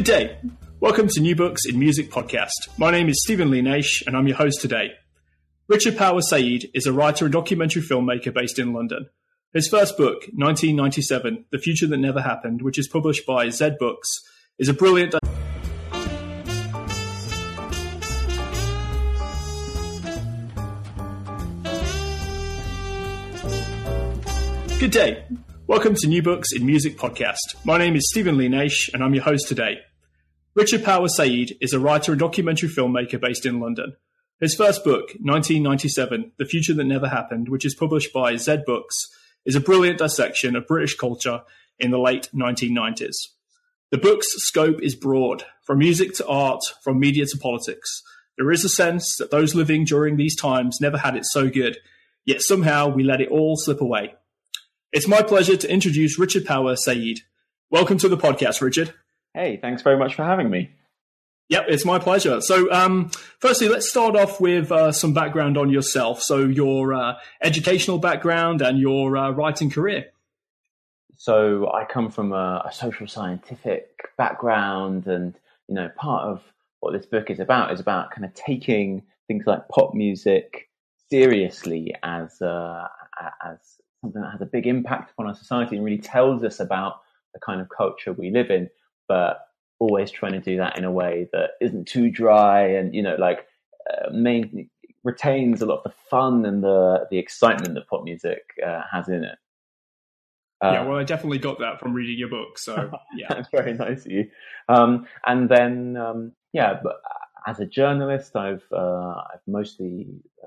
Good day. Welcome to New Books in Music podcast. My name is Stephen Lee Naish, and I'm your host today. Richard Power Sayeed is a writer and documentary filmmaker based in London. His first book, 1997, The Future That Never Happened, which is published by Zed Books, is a brilliant. Good day. Welcome to New Books in Music podcast. My name is Stephen Lee Naish, and I'm your host today. Richard Power Sayeed is a writer and documentary filmmaker based in London. His first book, 1997, The Future That Never Happened, which is published by Zed Books, is a brilliant dissection of British culture in the late 1990s. The book's scope is broad, from music to art, from media to politics. There is a sense that those living during these times never had it so good, yet somehow we let it all slip away. It's my pleasure to introduce Richard Power Sayeed. Welcome to the podcast, Richard. Hey, thanks very much for having me. Yep, it's my pleasure. So, um, firstly, let's start off with uh, some background on yourself. So, your uh, educational background and your uh, writing career. So, I come from a, a, social scientific background, and you know, part of what this book is about is about kind of taking things like pop music seriously as uh, as something that has a big impact upon our society and really tells us about the kind of culture we live in, but always trying to do that in a way that isn't too dry and you know like uh, main retains a lot of the fun and the the excitement that pop music uh, has in it. Uh, yeah, well, I definitely got that from reading your book. So yeah, that's very nice of you. Um, and then um, yeah, but as a journalist, I've uh, I've mostly uh,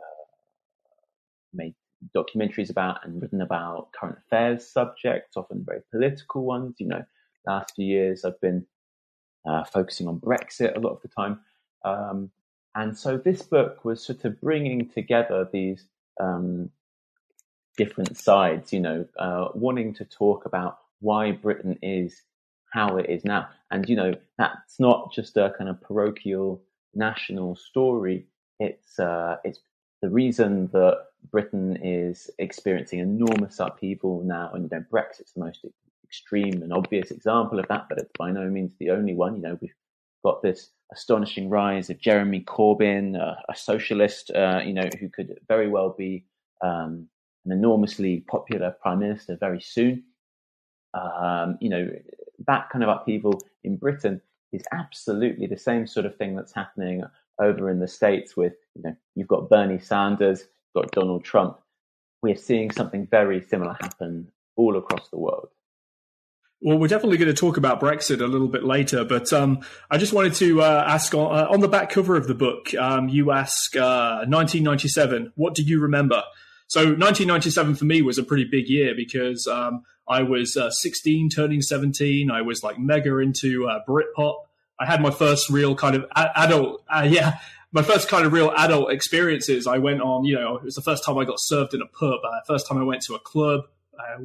made documentaries about and written about current affairs subjects, often very political ones. You know, last few years I've been uh, focusing on Brexit a lot of the time. Um, and so this book was sort of bringing together these um, different sides, you know, uh, wanting to talk about why Britain is how it is now. And, you know, that's not just a kind of parochial national story. It's, uh, it's the reason that Britain is experiencing enormous upheaval now, and you know, Brexit's the most extreme and obvious example of that, but it's by no means the only one. You know, we've got this astonishing rise of Jeremy Corbyn, uh, a socialist, uh, you know, who could very well be um, an enormously popular prime minister very soon. Um, you know, that kind of upheaval in Britain is absolutely the same sort of thing that's happening over in the States with, you know, you've got Bernie Sanders, you've got Donald Trump. We're seeing something very similar happen all across the world. Well, we're definitely going to talk about Brexit a little bit later, but um, I just wanted to uh, ask on, uh, on, the back cover of the book, um, you ask uh, 1997, what do you remember? So 1997 for me was a pretty big year because um, I was uh, 16, turning 17. I was like mega into uh, Britpop. I had my first real kind of adult, uh, yeah, my first kind of real adult experiences. I went on, you know, it was the first time I got served in a pub, first time I went to a club, uh,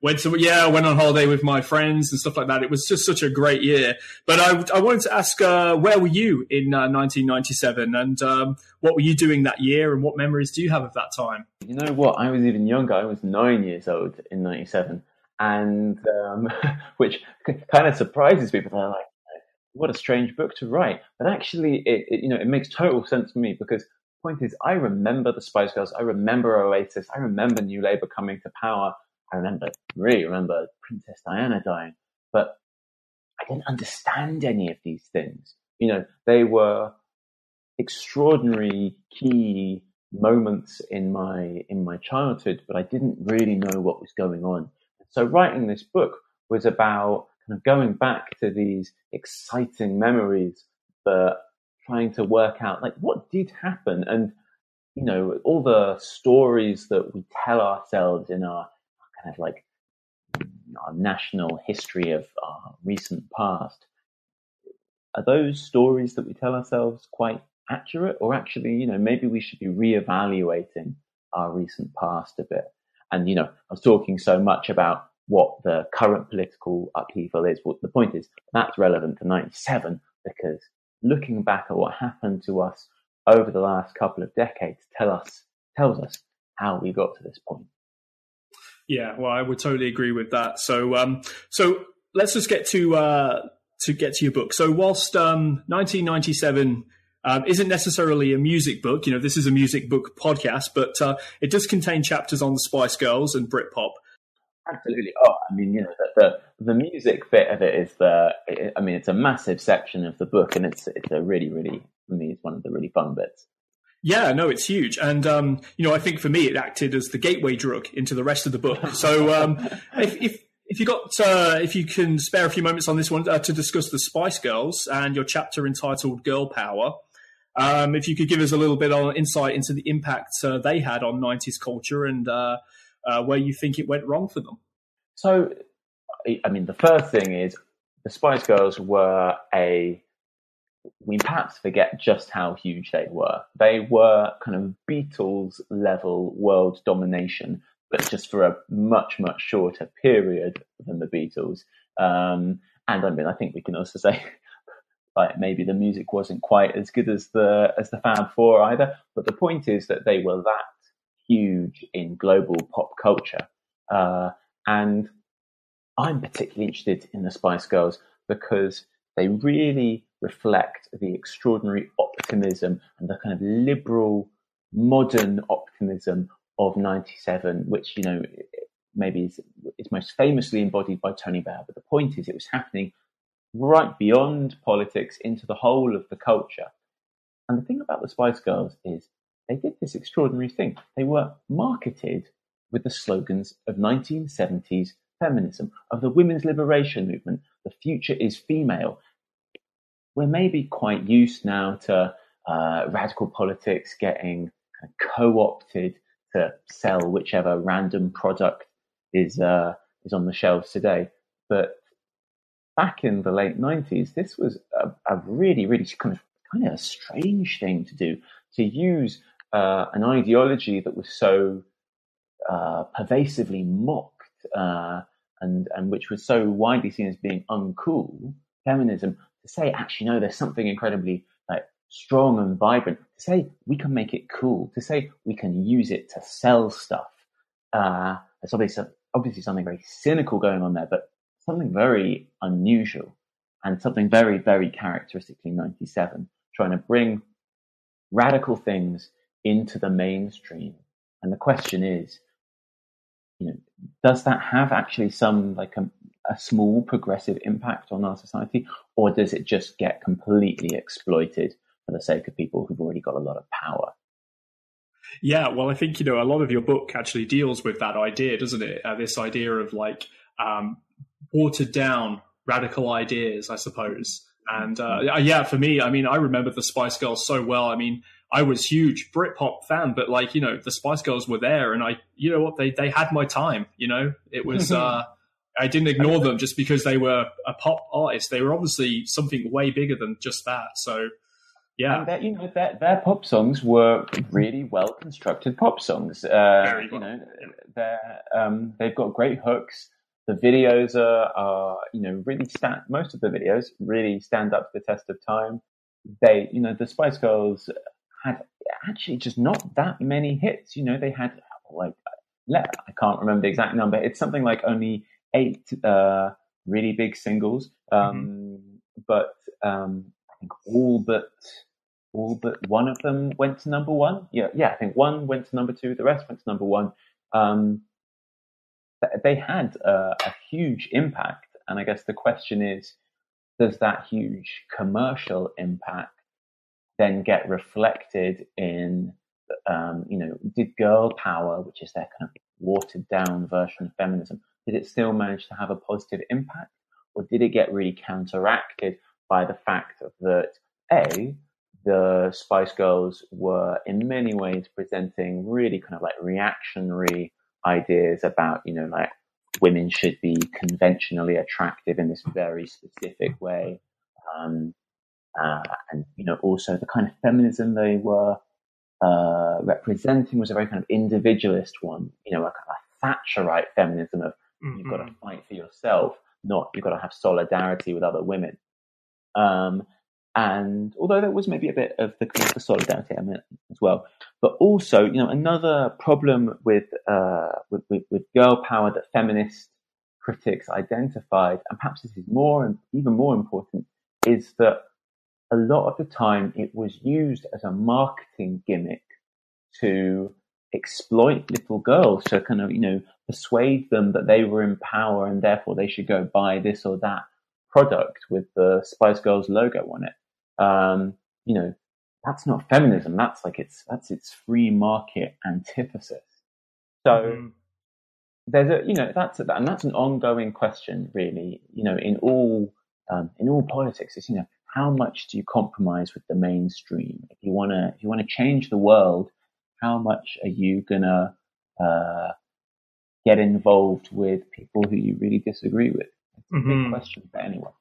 went to, yeah, went on holiday with my friends and stuff like that. It was just such a great year. But I, I wanted to ask, uh, where were you in 1997 uh, and um, what were you doing that year and what memories do you have of that time? You know what? I was even younger. I was nine years old in 97 and um, which kind of surprises people. They're like, what a strange book to write. But actually, it, it, you know it makes total sense for me because point is, I remember the Spice Girls, I remember Oasis, I remember New Labour coming to power, I remember really remember Princess Diana dying, but I didn't understand any of these things. You know, they were extraordinary key moments in my in my childhood, but I didn't really know what was going on. So writing this book was about kind of going back to these exciting memories, but trying to work out like what did happen. And you know, all the stories that we tell ourselves in our kind of like our national history of our recent past, are those stories that we tell ourselves quite accurate? Or actually, you know, maybe we should be reevaluating our recent past a bit. And, you know, I was talking so much about what the current political upheaval is. What the point is, that's relevant to 97 because looking back at what happened to us over the last couple of decades tell us, tells us how we got to this point. Yeah, well, I would totally agree with that. So, um, so let's just get to uh, to get to your book. So, whilst um, 1997 um, isn't necessarily a music book, you know, this is a music book podcast, but uh, it does contain chapters on the Spice Girls and Britpop. Absolutely. Oh, I mean, you know, the the, music bit of it is the. I mean, it's a massive section of the book, and it's it's a really, really for me, it's one of the really fun bits. Yeah, no, it's huge, and um, you know, I think for me, it acted as the gateway drug into the rest of the book. So, um, if, if if you got uh, if you can spare a few moments on this one uh, to discuss the Spice Girls and your chapter entitled "Girl Power," um, if you could give us a little bit of insight into the impact uh, they had on '90s culture and uh, uh, where you think it went wrong for them. So, I mean, the first thing is the Spice Girls were a we perhaps forget just how huge they were. They were kind of Beatles level world domination, but just for a much, much shorter period than the Beatles. Um, and I mean, I think we can also say, like, maybe the music wasn't quite as good as the as the Fab Four either. But the point is that they were that huge in global pop culture, uh, and I'm particularly interested in the Spice Girls because they really reflect the extraordinary optimism and the kind of liberal, modern optimism of 97, which, you know, maybe is, is most famously embodied by Tony Blair. But the point is, it was happening right beyond politics into the whole of the culture. And the thing about the Spice Girls is they did this extraordinary thing. They were marketed with the slogans of 1970s feminism, of the women's liberation movement. The future is female we're maybe quite used now to uh, radical politics getting co-opted to sell whichever random product is uh, is on the shelves today. But back in the late nineties, this was a, a, really, really kind of kind of a strange thing to do to use uh, an ideology that was so uh, pervasively mocked uh, and and which was so widely seen as being uncool, feminism, to say, actually, no, there's something incredibly like strong and vibrant. To say we can make it cool. To say we can use it to sell stuff. Uh, there's obviously obviously something very cynical going on there, but something very unusual and something very very characteristically 97, trying to bring radical things into the mainstream. And the question is, you know, does that have actually some like a, a small progressive impact on our society, or does it just get completely exploited for the sake of people who've already got a lot of power? Yeah, well, I think you know a lot of your book actually deals with that idea, doesn't it? Uh, this idea of like um, watered down radical ideas, I suppose. And uh, yeah, for me, I mean, I remember the Spice Girls so well. I mean, I was huge Britpop fan, but like you know, the Spice Girls were there, and I, you know what, they they had my time. You know, it was. uh, I didn't ignore them just because they were a pop artist. They were obviously something way bigger than just that. So, yeah, and you know, their, their pop songs were really well constructed pop songs. Uh, you know, they're, um, they've got great hooks. The videos are, are, you know, really stand. Most of the videos really stand up to the test of time. They, you know, the Spice Girls had actually just not that many hits. You know, they had like I can't remember the exact number. It's something like only eight uh, really big singles, um, mm-hmm. but um, I think all but all but one of them went to number one. Yeah, yeah, I think one went to number two. The rest went to number one. Um, they had a, a huge impact, and I guess the question is, does that huge commercial impact then get reflected in um, you know, did girl power, which is their kind of watered down version of feminism, did it still manage to have a positive impact? Or did it get really counteracted by the fact that A, the Spice Girls were in many ways presenting really kind of like reactionary ideas about, you know, like women should be conventionally attractive in this very specific way. Um, uh, and, you know, also the kind of feminism they were uh, representing was a very kind of individualist one, you know, a Thatcherite feminism of mm-hmm. you've got to fight for yourself, not you've got to have solidarity with other women. Um, and although there was maybe a bit of the, the solidarity element as well, but also, you know, another problem with, uh, with, with, with girl power that feminist critics identified, and perhaps this is more and even more important, is that a lot of the time it was used as a marketing gimmick to exploit little girls to kind of, you know, persuade them that they were in power and therefore they should go buy this or that product with the Spice Girls logo on it. Um, you know, that's not feminism. That's like it's that's its free market antithesis. So mm-hmm. there's a you know that's a, and that's an ongoing question, really. You know, in all um, in all politics, is you know how much do you compromise with the mainstream? If you wanna if you wanna change the world, how much are you gonna uh, get involved with people who you really disagree with? It's a mm-hmm. big question for anyone.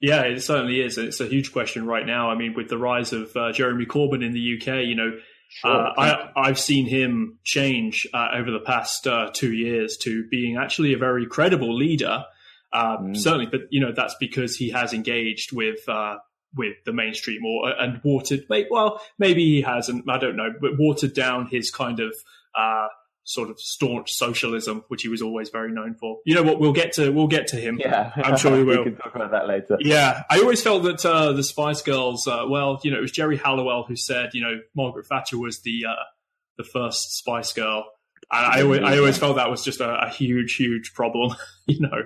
Yeah, it certainly is. It's a huge question right now. I mean, with the rise of uh, Jeremy Corbyn in the UK, you know, sure. uh, I, have seen him change uh, over the past uh, two years to being actually a very credible leader. Um, mm. Certainly, but you know that's because he has engaged with uh, with the mainstream or and watered. Well, maybe he hasn't. I don't know, but watered down his kind of uh, sort of staunch socialism, which he was always very known for. You know what? We'll get to we'll get to him. Yeah, I'm sure we will. we can talk about that later. Yeah, I always felt that uh, the Spice Girls. Uh, well, you know, it was Geri Halliwell who said, you know, Margaret Thatcher was the uh, the first Spice Girl. And I always, I always felt that was just a, a huge, huge problem. you know,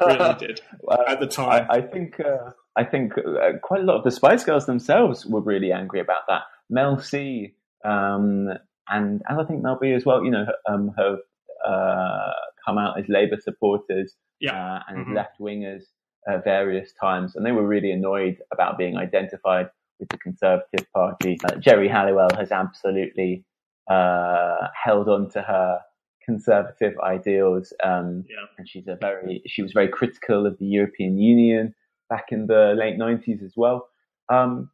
really did well, at the time. I, I think uh, I think uh, quite a lot of the Spice Girls themselves were really angry about that. Mel C um, and and I think Mel B as well, you know, um, have uh, come out as Labour supporters yeah. uh, and mm-hmm. left wingers at various times, and they were really annoyed about being identified with the Conservative Party. Uh, Geri Halliwell has absolutely uh, held on to her conservative ideals, um, yeah. and she's a very she was very critical of the European Union back in the late nineties as well. Um,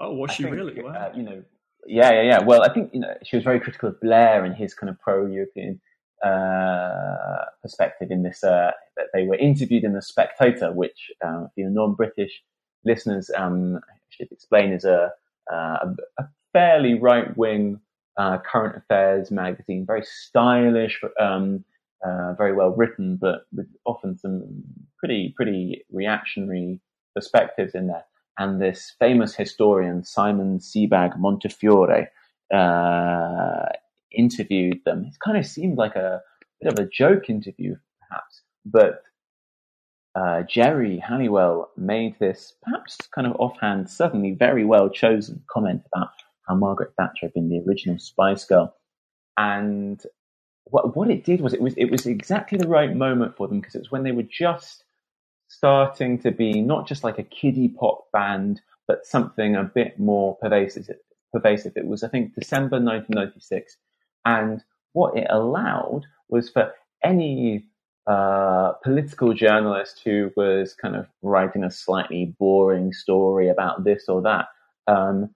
oh, was she think, really? Wow. Uh, you know, yeah, yeah, yeah. Well, I think you know she was very critical of Blair and his kind of pro-European uh, perspective in this. Uh, that they were interviewed in the Spectator, which for your non-British listeners, um, should explain is a, uh, a fairly right-wing uh, current affairs magazine, very stylish, um, uh, very well written, but with often some pretty pretty reactionary perspectives in there and this famous historian Simon Sebag Montefiore uh, interviewed them. It kind of seemed like a bit of a joke interview, perhaps, but uh, Geri Halliwell made this perhaps kind of offhand, certainly very well chosen comment about how Margaret Thatcher had been the original Spice Girl, and what what it did was it was it was exactly the right moment for them because it was when they were just starting to be not just like a kiddie pop band, but something a bit more pervasive. Pervasive. It was, I think, December 1996, and what it allowed was for any uh, political journalist who was kind of writing a slightly boring story about this or that. Um,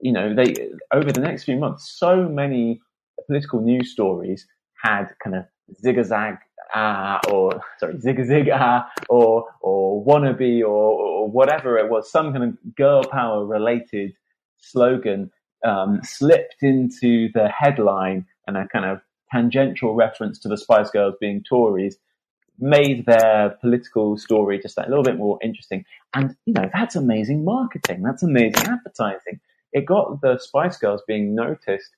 you know, they over the next few months, so many political news stories had kind of zigzag ah, or sorry, zig zig ah, or or wannabe, or, or whatever it was, some kind of girl power related slogan um, slipped into the headline and a kind of tangential reference to the Spice Girls being Tories made their political story just a little bit more interesting. And, you know, that's amazing marketing. That's amazing advertising. It got the Spice Girls being noticed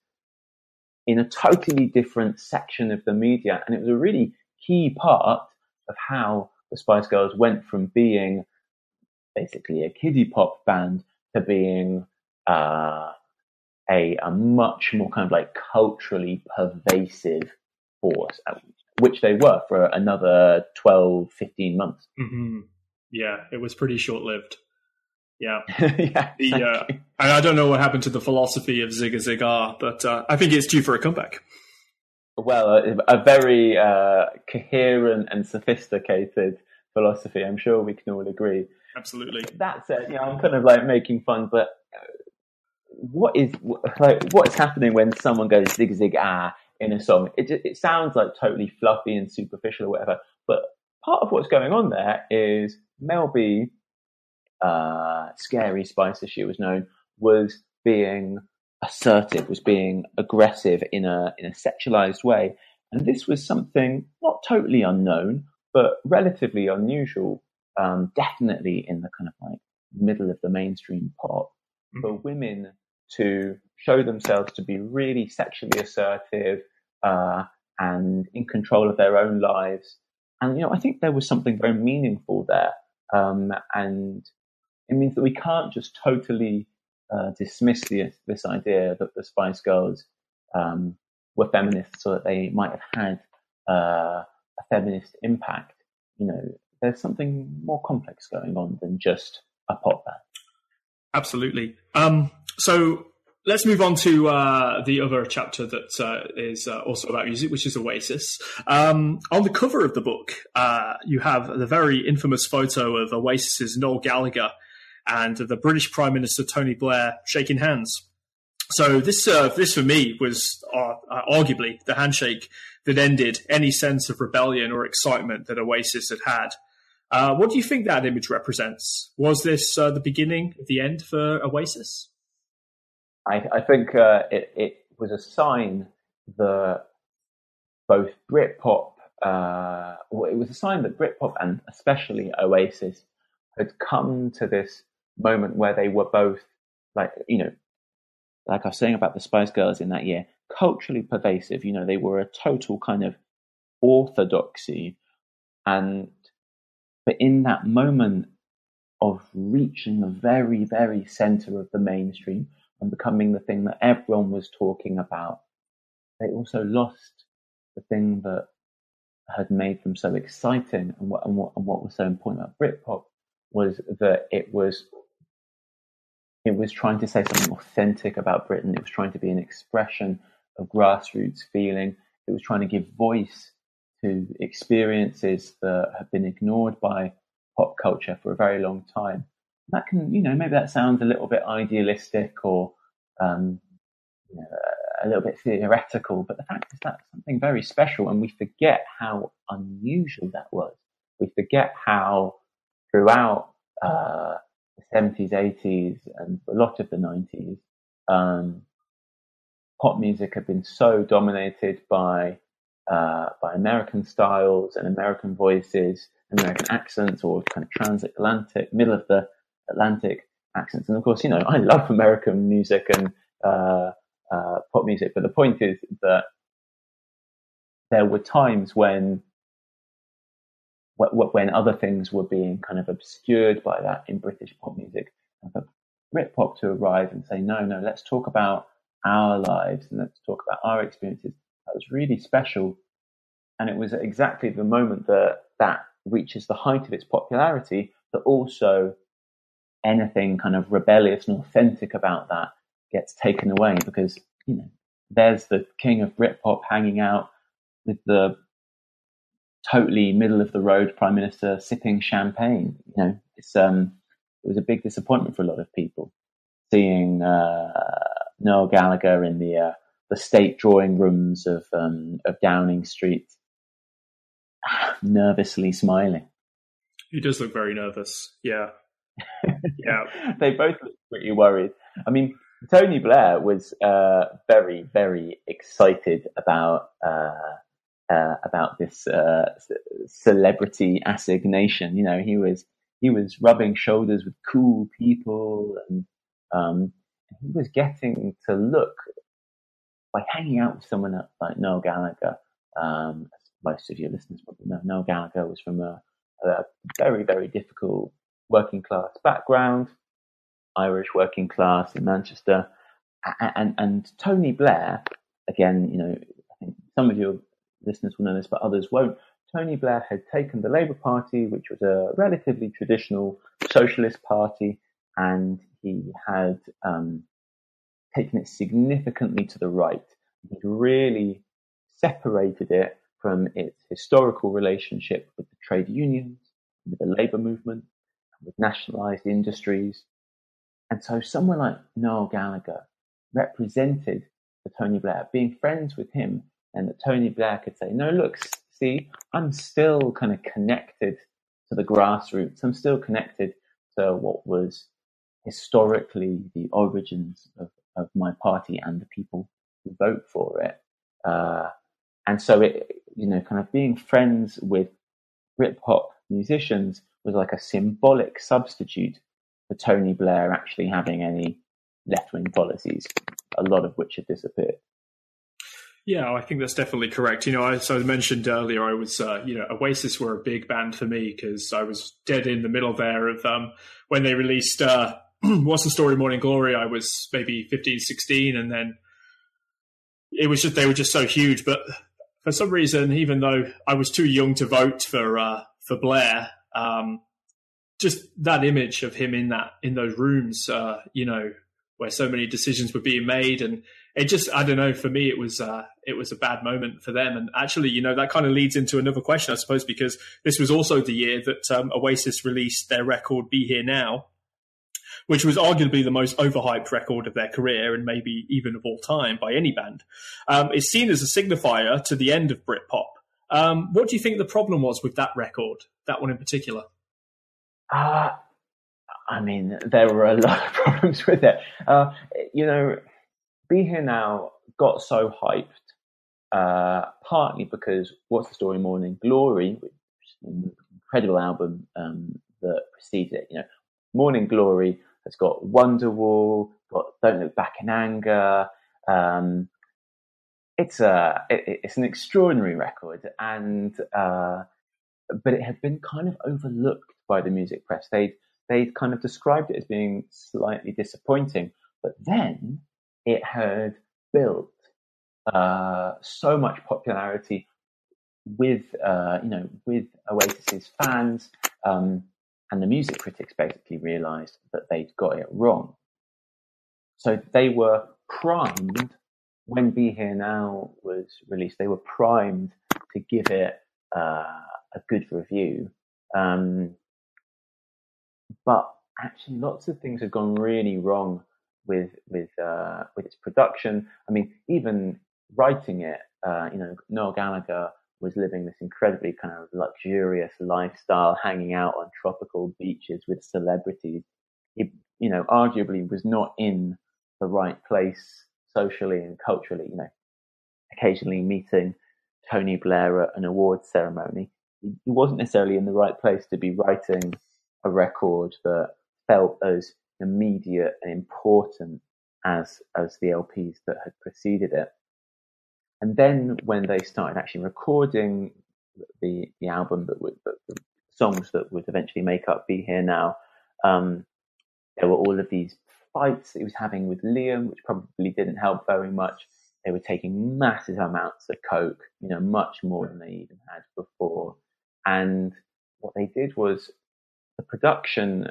in a totally different section of the media. And it was a really key part of how the Spice Girls went from being basically a kiddie pop band to being uh, a, a much more kind of like culturally pervasive force, which they were for another 12, 15 months. Mm-hmm. Yeah, it was pretty short lived. Yeah, yeah. The, uh, and I don't know what happened to the philosophy of Zigga Ziggar, but uh, I think it's due for a comeback. Well, a, a very uh, coherent and sophisticated philosophy. I'm sure we can all agree. Absolutely. That said, you know, I'm kind of like making fun, but uh, what is like what is happening when someone goes zig zig ah in a song? It it sounds like totally fluffy and superficial or whatever, but part of what's going on there is Mel B uh, scary Spice, as she was known, was being assertive, was being aggressive in a in a sexualized way, and this was something not totally unknown, but relatively unusual. Um, definitely in the kind of like middle of the mainstream pop mm-hmm. for women to show themselves to be really sexually assertive uh, and in control of their own lives. And you know, I think there was something very meaningful there. Um, and it means that we can't just totally uh, dismiss the, this idea that the Spice Girls um, were feminists or that they might have had uh, a feminist impact. You know, there's something more complex going on than just a pop band. Absolutely. Um, so let's move on to uh, the other chapter that uh, is uh, also about music, which is Oasis. Um, on the cover of the book, uh, you have the very infamous photo of Oasis's Noel Gallagher and the British Prime Minister Tony Blair shaking hands. So this, uh, this for me was uh, uh, arguably the handshake that ended any sense of rebellion or excitement that Oasis had had. Uh, what do you think that image represents? Was this uh, the beginning of the end for Oasis? I, I think uh, it, it, was a sign that both Britpop, well, it was a sign that Britpop and especially Oasis had come to this moment where they were both like you know like I was saying about the Spice Girls in that year, culturally pervasive. You know, they were a total kind of orthodoxy, and but in that moment of reaching the very, very center of the mainstream and becoming the thing that everyone was talking about, they also lost the thing that had made them so exciting and what and what, and what was so important about Britpop was that it was it was trying to say something authentic about Britain. It was trying to be an expression of grassroots feeling. It was trying to give voice to experiences that have been ignored by pop culture for a very long time. That can, you know, maybe that sounds a little bit idealistic or um, you know, a little bit theoretical, but the fact is that's something very special, and we forget how unusual that was. We forget how throughout uh, 70s, 80s, and a lot of the 90s, um, pop music had been so dominated by uh, by American styles and American voices, American accents, or kind of transatlantic, middle of the Atlantic accents. And of course, you know, I love American music and uh, uh, pop music, but the point is that there were times when when other things were being kind of obscured by that in British pop music. For Britpop to arrive and say, no, no, let's talk about our lives and let's talk about our experiences, that was really special. And it was exactly the moment that that reaches the height of its popularity that also anything kind of rebellious and authentic about that gets taken away because, you know, there's the king of Britpop hanging out with the totally middle of the road prime minister sipping champagne. You know, it's um, it was a big disappointment for a lot of people seeing uh, Noel Gallagher in the uh, the state drawing rooms of um, of Downing Street, nervously smiling. He does look very nervous. Yeah, yeah. they both look pretty worried. I mean, Tony Blair was uh, very, very excited about uh, uh, about this uh, celebrity assignation. You know, he was he was rubbing shoulders with cool people, and um, he was getting to look by hanging out with someone like Noel Gallagher. Um, most of your listeners probably know, Noel Gallagher was from a, a very very difficult working class background, Irish working class in Manchester, and, and, Tony Blair. Again, you know, I think some of your listeners will know this, but others won't. Tony Blair had taken the Labour Party, which was a relatively traditional socialist party, and he had um, taken it significantly to the right. He'd really separated it from its historical relationship with the trade unions, with the labour movement, with nationalised industries. And so someone like Noel Gallagher represented Tony Blair, being friends with him, and that Tony Blair could say, no, look, see, I'm still kind of connected to the grassroots. I'm still connected to what was historically the origins of, of my party and the people who vote for it. Uh, and so it, you know, kind of being friends with hip hop musicians was like a symbolic substitute for Tony Blair actually having any left wing policies, a lot of which had disappeared. Yeah, I think that's definitely correct. You know, as I mentioned earlier, I was, uh, you know, Oasis were a big band for me because I was dead in the middle there of um, when they released uh, What's the Story Morning Glory. I was maybe 15, 16, and then it was just, they were just so huge. But for some reason, even though I was too young to vote for, uh, for Blair, um, just that image of him in that, in those rooms, uh, you know, where so many decisions were being made and it just I don't know for me it was uh, it was a bad moment for them. And actually you know that kind of leads into another question I suppose because this was also the year that um, Oasis released their record Be Here Now which was arguably the most overhyped record of their career and maybe even of all time by any band. Um, it's seen as a signifier to the end of Britpop. Um, what do you think the problem was with that record that one in particular? Uh, I mean there were a lot of problems with it. Uh, you know be Here Now got so hyped, uh, partly because What's the Story Morning Glory, which is an incredible album um, that precedes it. You know, Morning Glory has got Wonderwall, got Don't Look Back in Anger. Um, it's a it, it's an extraordinary record, and uh, but it had been kind of overlooked by the music press. They they kind of described it as being slightly disappointing. But then it had built uh, so much popularity with uh, you know with Oasis's fans, um, and the music critics basically realised that they'd got it wrong. So they were primed when Be Here Now was released. They were primed to give it uh, a good review, um, but actually, lots of things had gone really wrong with with uh, with its production. I mean, even writing it, uh, you know, Noel Gallagher was living this incredibly kind of luxurious lifestyle, hanging out on tropical beaches with celebrities. He, you know, arguably was not in the right place socially and culturally. You know, occasionally meeting Tony Blair at an awards ceremony. He wasn't necessarily in the right place to be writing a record that felt as immediate and important as as the LPs that had preceded it. And then when they started actually recording the the album that would the, songs that would eventually make up Be Here Now, um, there were all of these fights that he was having with Liam, which probably didn't help very much. They were taking massive amounts of coke, you know, much more than they even had before. And what they did was the production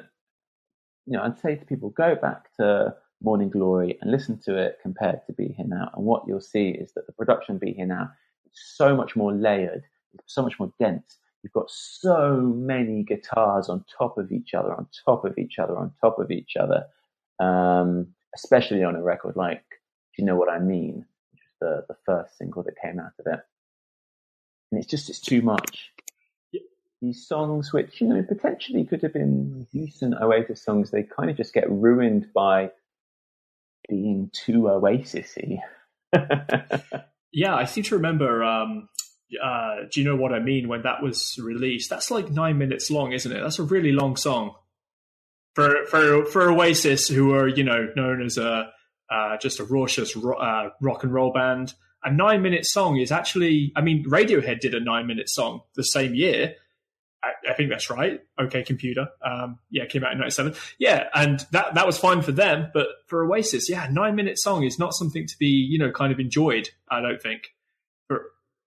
you know, I'd say to people, go back to Morning Glory and listen to it compared to Be Here Now. And what you'll see is that the production Be Here Now is so much more layered, so much more dense. You've got so many guitars on top of each other, on top of each other, on top of each other. Um, especially on a record like Do You Know What I Mean, which was the, the first single that came out of it. And it's just, it's too much these songs, which you know potentially could have been decent Oasis songs, they kind of just get ruined by being too Oasisy. yeah, I seem to remember. Um, uh, do you know what I mean? When that was released, that's like nine minutes long, isn't it? That's a really long song for for for Oasis, who are you know known as a uh, just a raucous ro- uh, rock and roll band. A nine minute song is actually, I mean, Radiohead did a nine minute song the same year, think that's right. OK Computer. Um, yeah, came out in 97. Yeah, and that, that was fine for them. But for Oasis, yeah, nine minute song is not something to be, you know, kind of enjoyed, I don't think. For...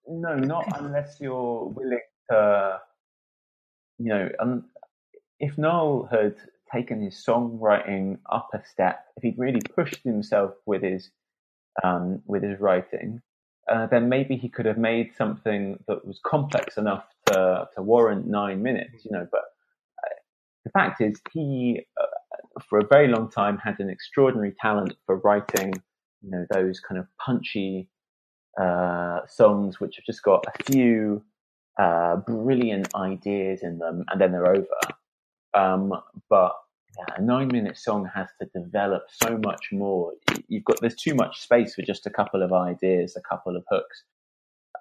No, not unless you're willing to, you know, um, if Noel had taken his songwriting up a step, if he'd really pushed himself with his um, with his writing, uh, then maybe he could have made something that was complex enough to to warrant nine minutes. You know, but uh, the fact is, he uh, for a very long time had an extraordinary talent for writing. You know, those kind of punchy uh, songs which have just got a few uh, brilliant ideas in them, and then they're over. Um, but yeah, a nine minute song has to develop so much more. You've got there's too much space for just a couple of ideas, a couple of hooks.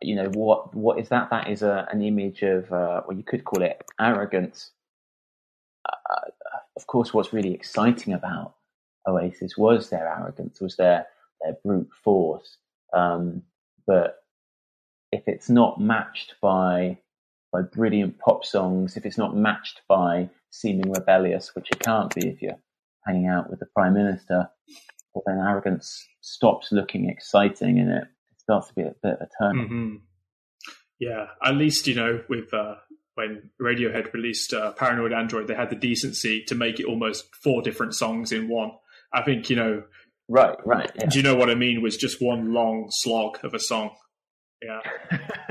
You know what? What is that? That is a, an image of, uh, well, you could call it arrogance. Uh, of course, what's really exciting about Oasis was their arrogance, was their their brute force. Um, but if it's not matched by by brilliant pop songs, if it's not matched by seeming rebellious, which it can't be if you're hanging out with the prime minister, well, then arrogance stops looking exciting and it, it starts to be a bit of a turn. Mm-hmm. Yeah, at least you know with uh, when Radiohead released uh, Paranoid Android, they had the decency to make it almost four different songs in one. I think you know. Right, right. Yeah. Do you know what I mean? Was just one long slog of a song. Yeah.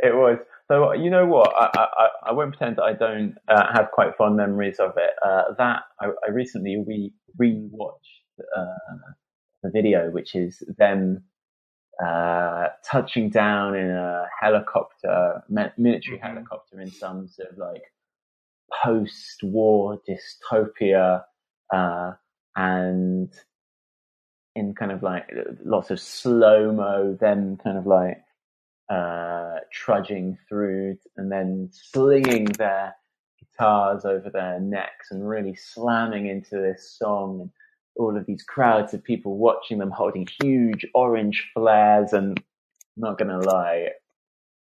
it was. So you know what? I, I, I won't pretend that I don't uh, have quite fond memories of it. Uh, that I, I, recently re rewatched uh, the video, which is them uh, touching down in a helicopter, military mm-hmm. helicopter, in some sort of like post-war dystopia, uh, and in kind of like lots of slow mo, then kind of like uh, trudging through and then slinging their guitars over their necks and really slamming into this song and all of these crowds of people watching them holding huge orange flares and I'm not gonna lie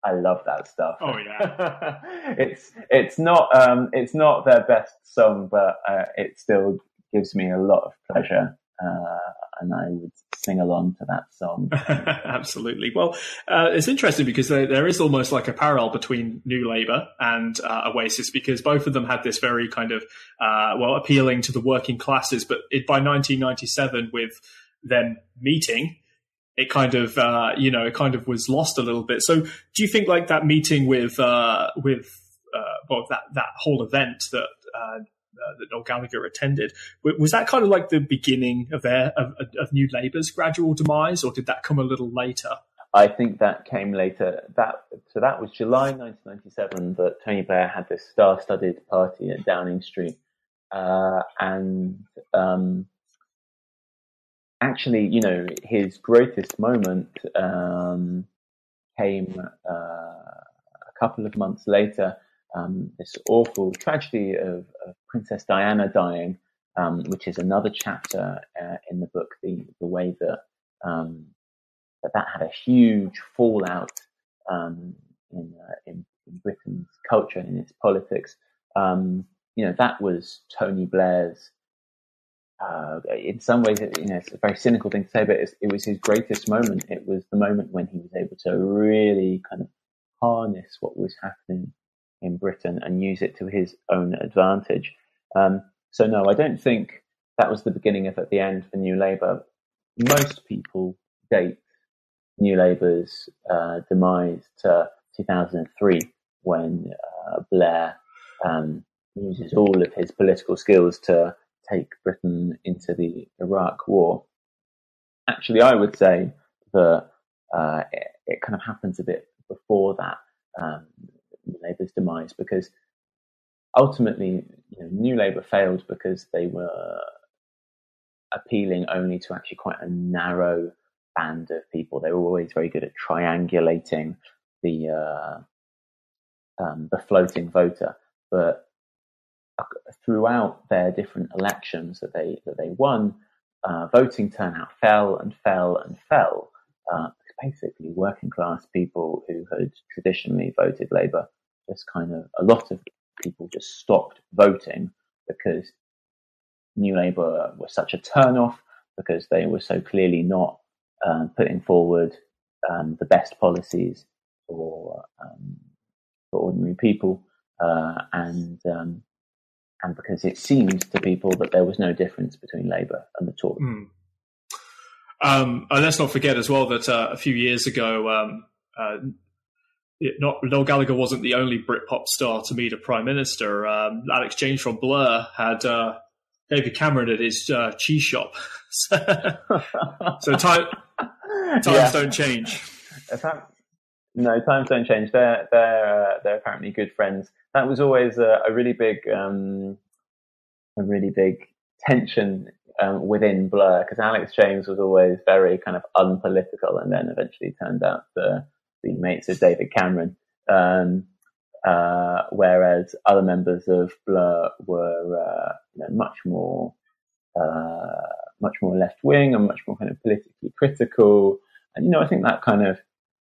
I love that stuff. Oh yeah, it's it's not um, it's not their best song, but uh, it still gives me a lot of pleasure. Uh, and I would sing along to that song. Absolutely. Well, uh, it's interesting because there, there is almost like a parallel between New Labour and uh, Oasis because both of them had this very kind of, uh, well, appealing to the working classes. But it, by 1997, with them meeting, it kind of, uh, you know, it kind of was lost a little bit. So do you think like that meeting with, uh, with, uh, well, that, that whole event that, uh, that Noel Gallagher attended. Was that kind of like the beginning of their of, of New Labour's gradual demise, or did that come a little later? I think that came later. That so that was July 1997 that Tony Blair had this star-studded party at Downing Street, uh, and um, actually, you know, his greatest moment um, came uh, a couple of months later um, this awful tragedy of, of Princess Diana dying, um, which is another chapter uh, in the book. The the way that um, that that had a huge fallout um, in, uh, in, in Britain's culture and in its politics. Um, you know that was Tony Blair's. Uh, in some ways, you know, it's a very cynical thing to say, but it was his greatest moment. It was the moment when he was able to really kind of harness what was happening in Britain and use it to his own advantage. Um, so no, I don't think that was the beginning of at the end for New Labour. Most people date New Labour's uh, demise to 2003 when uh, Blair um, uses all of his political skills to take Britain into the Iraq War. Actually, I would say that uh, it, it, kind of happens a bit before that. Um, Labour's demise because ultimately, you know, New Labour failed because they were appealing only to actually quite a narrow band of people. They were always very good at triangulating the uh, um, the floating voter, but throughout their different elections that they that they won, uh, voting turnout fell and fell and fell. Uh, basically, working class people who had traditionally voted Labour just kind of a lot of people just stopped voting because New Labour was such a turnoff because they were so clearly not um, putting forward um, the best policies for um, for ordinary people, uh, and um, and because it seemed to people that there was no difference between Labour and the Tories. Mm. Um, and let's not forget as well that uh, a few years ago, um, uh, it, not Noel Gallagher wasn't the only Britpop star to meet a prime minister. Um, Alex James from Blur had uh, David Cameron at his uh, cheese shop. so time, times yeah. don't change. no, times don't change. They're they're uh, they're apparently good friends. That was always a, a really big um, a really big tension um, within Blur because Alex James was always very kind of unpolitical, and then eventually turned out to be mates with David Cameron. Um, uh, whereas other members of Blur were uh, you know, much more uh, much more left wing and much more kind of politically critical. And you know, I think that kind of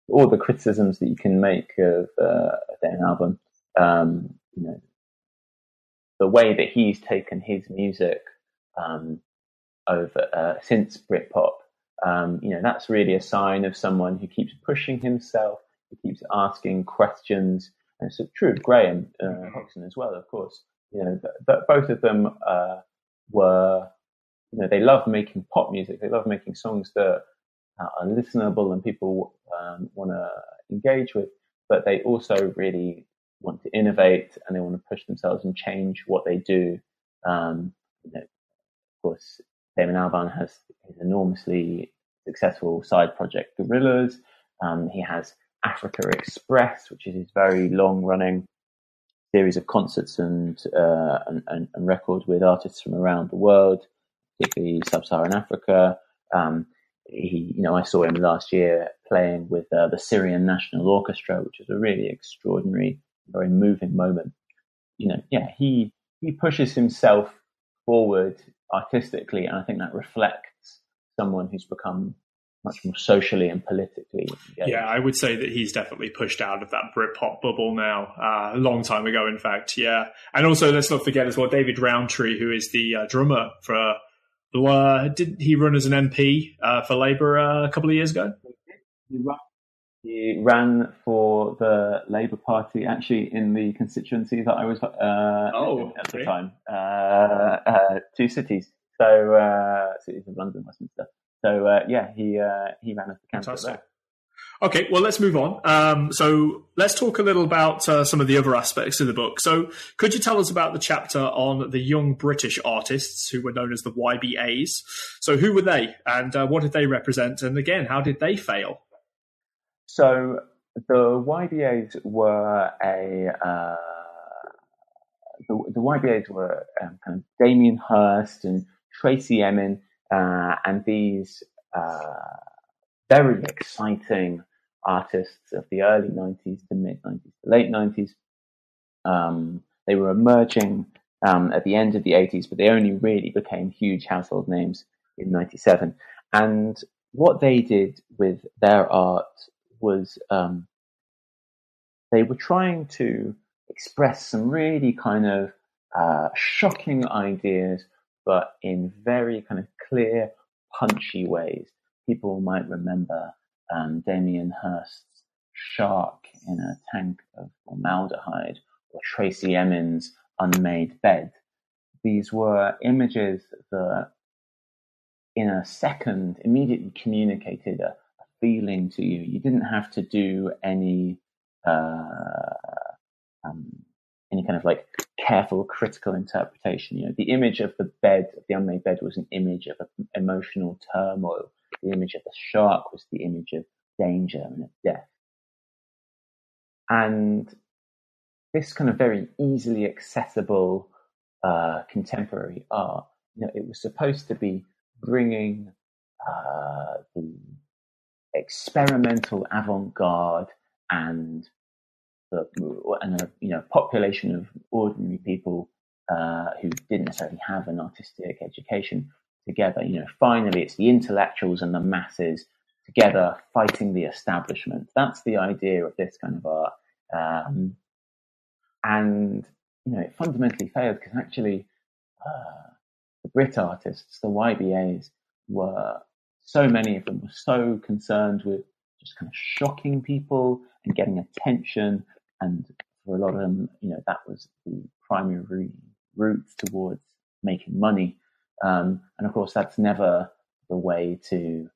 all the criticisms that you can make of uh, an album, um, you know, the way that he's taken his music um, over uh, since Britpop, um, you know, that's really a sign of someone who keeps pushing himself, who keeps asking questions. And it's true of Graham uh, mm-hmm. As well, of course. You know, but both of them uh, were, you know, they love making pop music. They love making songs that are listenable and people um, want to engage with. But they also really want to innovate and they want to push themselves and change what they do. Um, you know, of course, Damon Albarn has his enormously successful side project Gorillaz. Um, he has Africa Express, which is his very long running series of concerts and, uh, and, and, and, records with artists from around the world, particularly sub-Saharan Africa. Um, he, you know, I saw him last year playing with uh, the Syrian National Orchestra, which is a really extraordinary, very moving moment. You know, yeah, he he pushes himself forward artistically, and I think that reflects someone who's become much more socially and politically. Engaged. Yeah, I would say that he's definitely pushed out of that Britpop bubble now, uh, a long time ago, in fact. Yeah, and also let's not forget as well David Rowntree, who is the uh, drummer for. Uh, did he run as an MP uh, for Labour uh, a couple of years ago? He ran, he ran for the Labour Party actually in the constituency that I was uh, oh, at the time. two cities, so cities of London, Westminster. So uh, yeah, he uh, he ran as the candidate there. Okay, well, let's move on. Um, so let's talk a little about uh, some of the other aspects of the book. So, could you tell us about the chapter on the young British artists who were known as the YBAs? So, who were they, and uh, what did they represent? And again, how did they fail? So, the YBAs were a uh, the, the, YBAs were um, kind of Damien Hirst and Tracey Emin uh, and these uh, very exciting artists of the early 90s to mid 90s to late 90s. Um, they were emerging um, at the end of the 80s, but they only really became huge household names in 97. And what they did with their art was um, they were trying to express some really kind of uh, shocking ideas but in very kind of clear, punchy ways. People might remember um, Damien Hirst's shark in a tank of formaldehyde or Tracey Emin's unmade bed. These were images that, in a second, immediately communicated a, feeling to you. You didn't have to do any uh, um, any kind of like careful critical interpretation. You know, the image of the bed, of the unmade bed, was an image of emotional turmoil. The image of the shark was the image of danger and of death. And this kind of very easily accessible uh, contemporary art, you know, it was supposed to be bringing uh, the experimental avant-garde and the, and a you know population of ordinary people uh, who didn't necessarily have an artistic education together. You know, finally, it's the intellectuals and the masses together fighting the establishment. That's the idea of this kind of art, um, and you know, it fundamentally failed because actually, uh, the Brit artists, the YBAs, were so many of them were so concerned with just kind of shocking people and getting attention and for a lot of them, you know, that was the primary route towards making money. Um, and of course, that's never the way to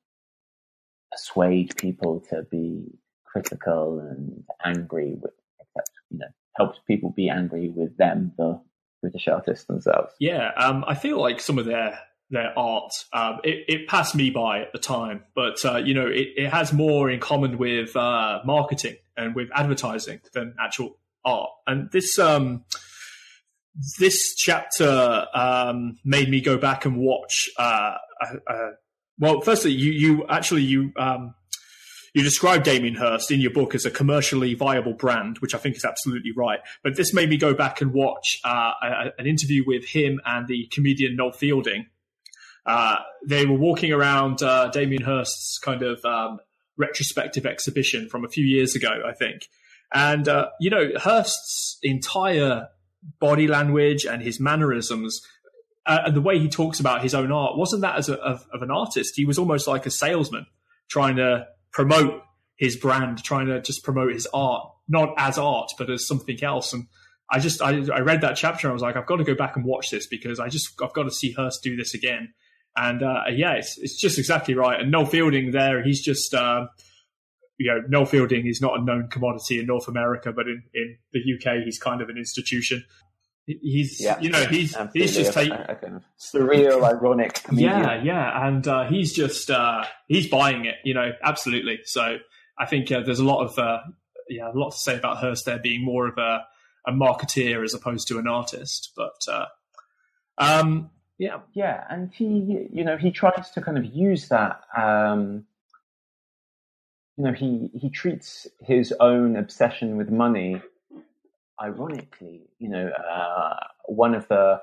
persuade people to be critical and angry with, except, you know, helps people be angry with them, the British artists themselves. Yeah, um, I feel like some of their their art, um, it, it, passed me by at the time, but uh, you know, it, it, has more in common with uh, marketing and with advertising than actual art. And this um, this chapter um, made me go back and watch. Uh, well, firstly, you you actually you um, you describe Damien Hirst in your book as a commercially viable brand, which I think is absolutely right. But this made me go back and watch uh, a, an interview with him and the comedian Noel Fielding. Uh, they were walking around uh, Damien Hirst's kind of um, retrospective exhibition from a few years ago, I think. And, uh, you know, Hirst's entire body language and his mannerisms uh, and the way he talks about his own art wasn't that as a, of, of an artist. He was almost like a salesman trying to promote his brand, trying to just promote his art, not as art, but as something else. And I just, I, I read that chapter and I was like, I've got to go back and watch this because I just, I've got to see Hirst do this again. And uh, yeah, it's, it's just exactly right. And Noel Fielding there, he's just, uh, you know, Noel Fielding is not a known commodity in North America, but in, in the UK, he's kind of an institution. He's, yeah, you know, he's he's just a, a kind of surreal, ironic. Comedian. Yeah, yeah, and uh, he's just uh, he's buying it, you know, absolutely. So I think uh, there's a lot of uh, yeah, a lot to say about Hirst there being more of a a marketeer as opposed to an artist, but uh, um, yeah, yeah, and he, you know, he tries to kind of use that. Um, you know, he he treats his own obsession with money ironically, you know, uh, one of the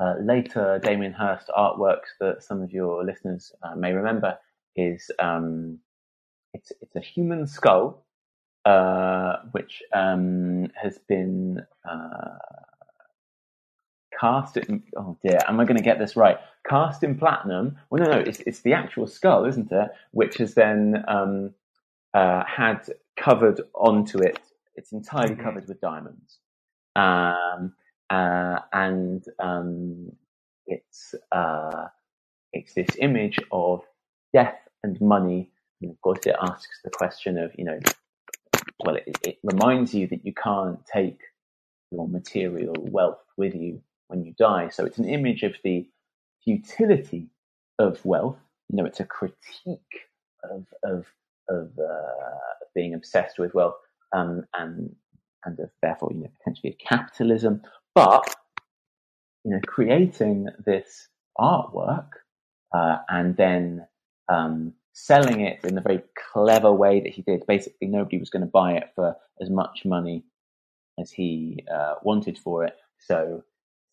uh, later Damien Hirst artworks that some of your listeners uh, may remember is um, it's it's a human skull, uh, which um, has been uh, cast in. Oh dear, am I going to get this right? Cast in platinum. Well, no, no, it's it's the actual skull, isn't it? Which has then um, uh, had covered onto it it's entirely mm-hmm. covered with diamonds. Um, uh, and um, it's uh, it's this image of death and money. And of course, it asks the question of, you know, well, it, it reminds you that you can't take your material wealth with you when you die. So it's an image of the futility of wealth. You know, it's a critique of of of uh, being obsessed with wealth, um, and and of therefore you know potentially a capitalism, but you know creating this artwork uh, and then um, selling it in a very clever way that he did. Basically, nobody was going to buy it for as much money as he uh, wanted for it. So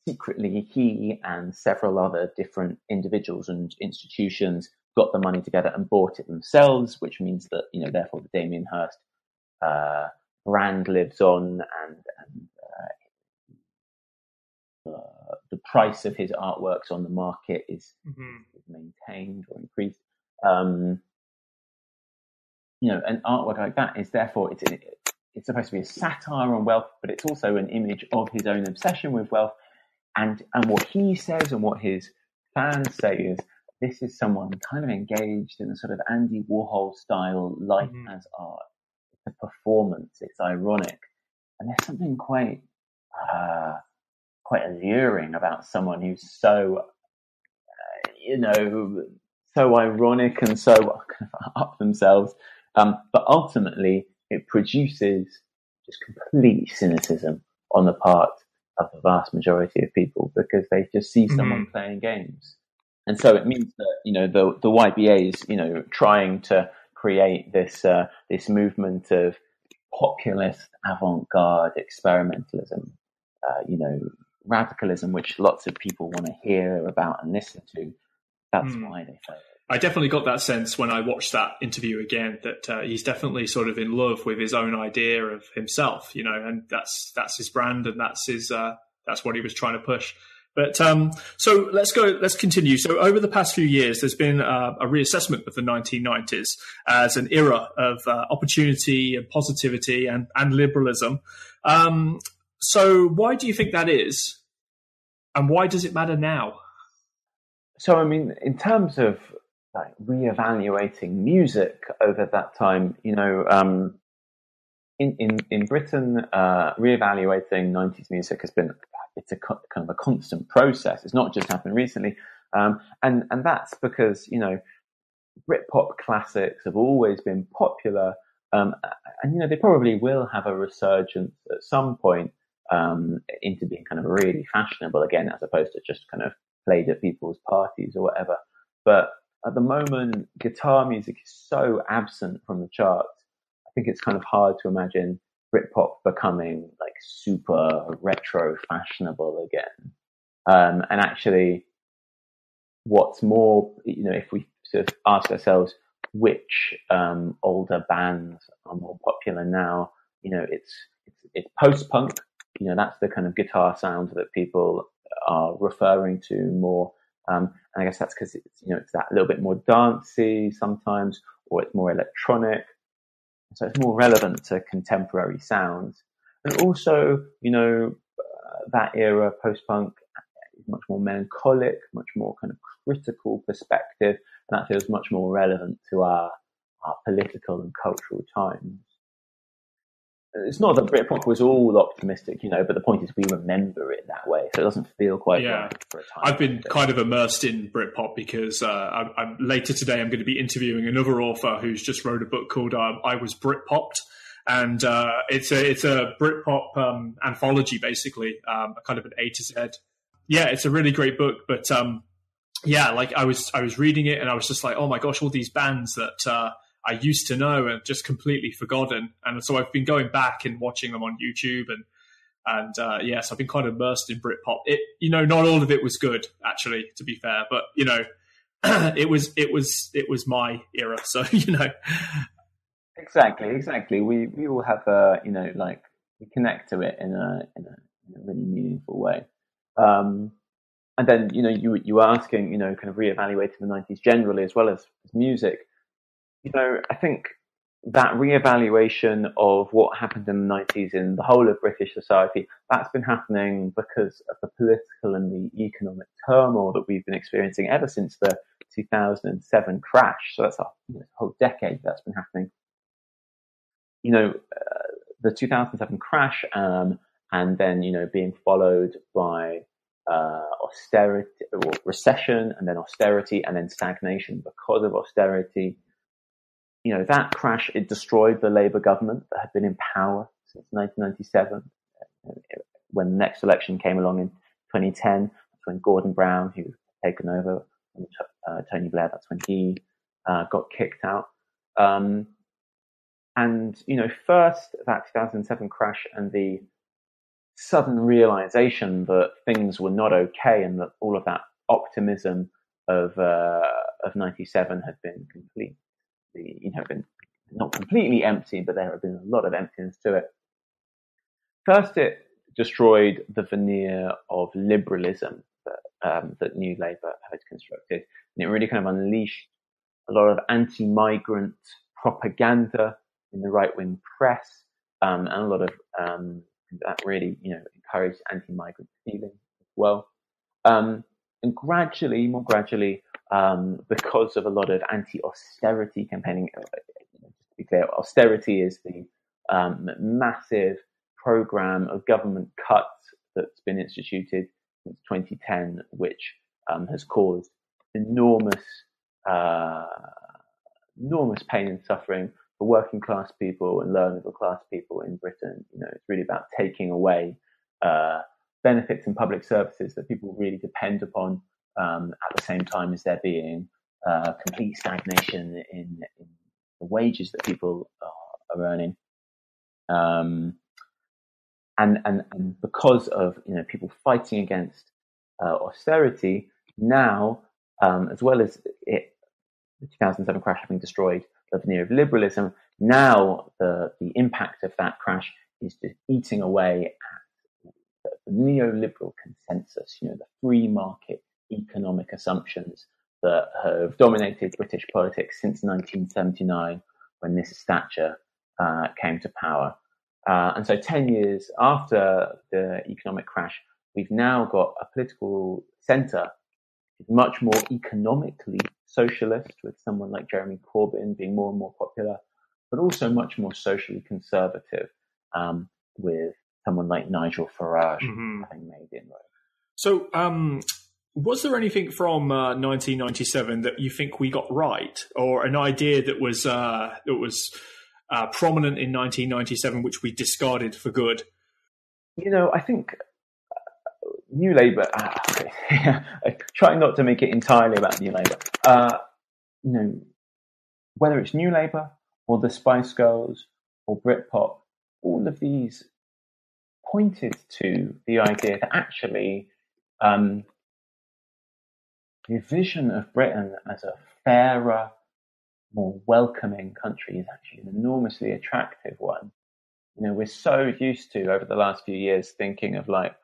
secretly, he and several other different individuals and institutions got the money together and bought it themselves, which means that you know therefore the Damien Hirst uh, brand lives on and, and uh, uh, the price of his artworks on the market is, mm-hmm. is maintained or increased. Um, you know, an artwork like that is therefore it's it's supposed to be a satire on wealth, but it's also an image of his own obsession with wealth. And and what he says and what his fans say is this is someone kind of engaged in a sort of Andy Warhol style life mm-hmm. as art It's a performance. It's ironic, and there's something quite uh, quite alluring about someone who's so uh, you know so ironic and so kind of up themselves. Um, but ultimately, it produces just complete cynicism on the part of the vast majority of people because they just see someone mm-hmm. playing games. And so it means that, you know, the, the YBA is, you know, trying to create this uh, this movement of populist avant-garde experimentalism, uh, you know, radicalism, which lots of people want to hear about and listen to. That's mm. why they fail. I definitely got that sense when I watched that interview again that uh, he's definitely sort of in love with his own idea of himself, you know, and that's that's his brand and that's his uh, that's what he was trying to push. But um, so let's go. Let's continue. So over the past few years, there's been uh, a reassessment of the 1990s as an era of uh, opportunity and positivity and, and liberalism. Um, so why do you think that is? and why does it matter now? So, I mean, in terms of like reevaluating music over that time, you know, um, in, in, in Britain, uh, reevaluating 90s music has been, it's a kind of a constant process. It's not just happened recently. Um, and, and that's because, you know, Britpop classics have always been popular. Um, and, you know, they probably will have a resurgence at some point um, into being kind of really fashionable again, as opposed to just kind of played at people's parties or whatever. But at the moment, guitar music is so absent from the charts. I think it's kind of hard to imagine Britpop becoming like super retro fashionable again. Um, and actually, what's more, you know, if we sort of ask ourselves which um, older bands are more popular now, you know, it's it's, it's post punk. You know, that's the kind of guitar sound that people are referring to more. Um, and I guess that's because it's you know it's that little bit more dancey sometimes, or it's more electronic, so it's more relevant to contemporary sounds. And also, you know, uh, that era post punk is much more melancholic, much more kind of critical perspective, and that feels much more relevant to our our political and cultural times it's not that Britpop was all optimistic, you know, but the point is we remember it that way, so it doesn't feel quite yeah. right for a time. I've been kind of immersed in Britpop because uh, I'm, I'm, later today I'm going to be interviewing another author who's just wrote a book called um, "I Was Britpopped," and uh, it's a it's a Britpop um, anthology, basically, um, a kind of an A to Z. Yeah, it's a really great book, but um, yeah, like I was I was reading it and I was just like, oh my gosh, all these bands that. I used to know and just completely forgotten. And so I've been going back and watching them on YouTube and and uh, yes, I've been kind of immersed in Britpop. It you know not all of it was good actually, to be fair, but you know it was it was it was my era, so you know. Exactly, exactly. We we all have a you know like we connect to it in a in a, in a really meaningful way. Um, and then you know you you were asking you know kind of reevaluating the 90s generally as well as, as music you know, I think that reevaluation of what happened in the 90s in the whole of British society, that's been happening because of the political and the economic turmoil that we've been experiencing ever since the 2007 crash. So that's a whole decade that's been happening. You know, uh, the 2007 crash, um, and then, you know, being followed by uh, austerity or recession and then austerity and then stagnation because of austerity you know, that crash, it destroyed the Labour government that had been in power since 1997. When the next election came along in 2010, that's when Gordon Brown, who had taken over from uh, Tony Blair, that's when he uh, got kicked out. Um, and, you know, first that 2007 crash and the sudden realization that things were not okay and that all of that optimism of, uh, of 97 had been complete you know, been not completely empty, but there have been a lot of emptiness to it. First, it destroyed the veneer of liberalism that, um, that New Labour had constructed, and it really kind of unleashed a lot of anti-migrant propaganda in the right-wing press, um, and a lot of um, that really, you know, encouraged anti-migrant feeling as well. Um, and gradually, more gradually, um, because of a lot of anti-austerity campaigning. Uh, to be clear, austerity is the um, massive program of government cuts that's been instituted since 2010, which um, has caused enormous, uh, enormous pain and suffering for working class people and lower middle class people in Britain. You know, it's really about taking away uh, benefits and public services that people really depend upon um, at the same time as there being uh, complete stagnation in, in, the wages that people are, are earning. Um, and, and, and because of you know people fighting against uh, austerity, now um, as well as it, the 2007 crash having destroyed the veneer of liberalism, now the the impact of that crash is just eating away at the neoliberal consensus, you know, the free market economic assumptions that have dominated British politics since 1979 when Mrs. Thatcher uh, came to power. Uh, and so 10 years after the economic crash, we've now got a political centre much more economically socialist, with someone like Jeremy Corbyn being more and more popular, but also much more socially conservative, um, with someone like Nigel Farage mm-hmm. having made inroads. So, um, was there anything from uh, 1997 that you think we got right, or an idea that was uh, that was uh, prominent in 1997 which we discarded for good? You know, I think uh, New Labour. Uh, okay, trying not to make it entirely about New Labour. Uh, you know, whether it's New Labour or the Spice Girls or Britpop, all of these pointed to the idea that actually um, the vision of Britain as a fairer, more welcoming country is actually an enormously attractive one. You know, we're so used to over the last few years thinking of like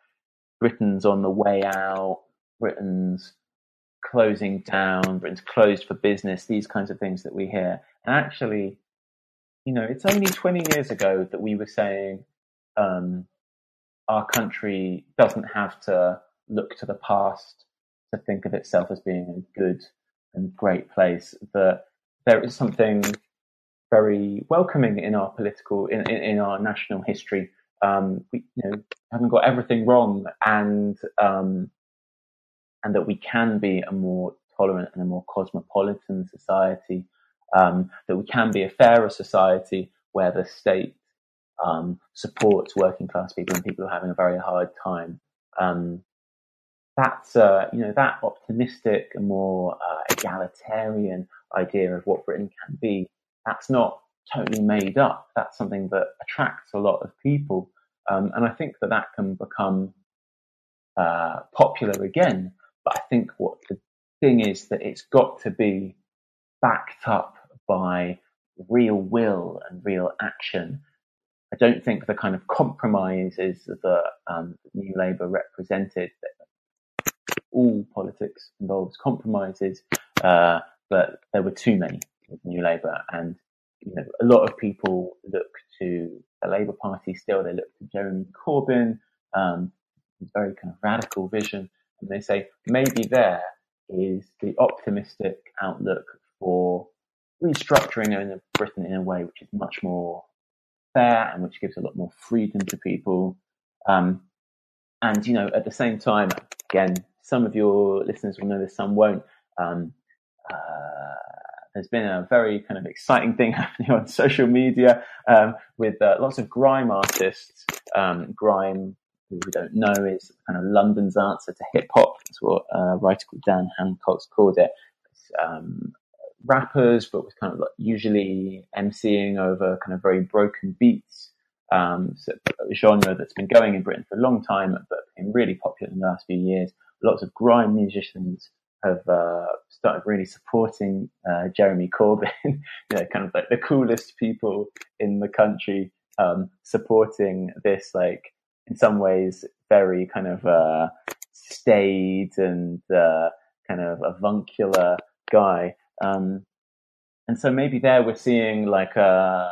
Britain's on the way out, Britain's closing down, Britain's closed for business, these kinds of things that we hear. And actually, you know, it's only 20 years ago that we were saying um, our country doesn't have to look to the past to think of itself as being a good and great place. That there is something very welcoming in our political, in, in, in our national history. Um, we, you know, haven't got everything wrong, and um, and that we can be a more tolerant and a more cosmopolitan society. Um, that we can be a fairer society where the state um, supports working class people and people who are having a very hard time. Um, that's uh, you know that optimistic and more uh, egalitarian idea of what Britain can be. That's not totally made up. That's something that attracts a lot of people, um, and I think that that can become uh, popular again. But I think what the thing is that it's got to be backed up by real will and real action. I don't think the kind of compromises that um, New Labour represented, all politics involves compromises, uh, but there were too many with New Labour, and you know a lot of people look to the Labour Party still. They look to Jeremy Corbyn, um, very kind of radical vision, and they say maybe there is the optimistic outlook for restructuring in Britain in a way which is much more fair and which gives a lot more freedom to people. Um, and you know, at the same time, again, some of your listeners will know this, some won't. Um, uh, there's been a very kind of exciting thing happening on social media um, with uh, lots of grime artists. Um, grime, who we don't know, is kind of London's answer to hip hop. That's what a writer called Dan Hancox called it. Um, rappers, but with kind of like usually emceeing over kind of very broken beats. Um, so genre that's been going in Britain for a long time, but been really popular in the last few years lots of grime musicians have uh, started really supporting uh, Jeremy Corbyn, you know, kind of like the coolest people in the country um, supporting this, like in some ways, very kind of uh, staid and uh, kind of avuncular guy. Um, and so maybe there we're seeing like uh,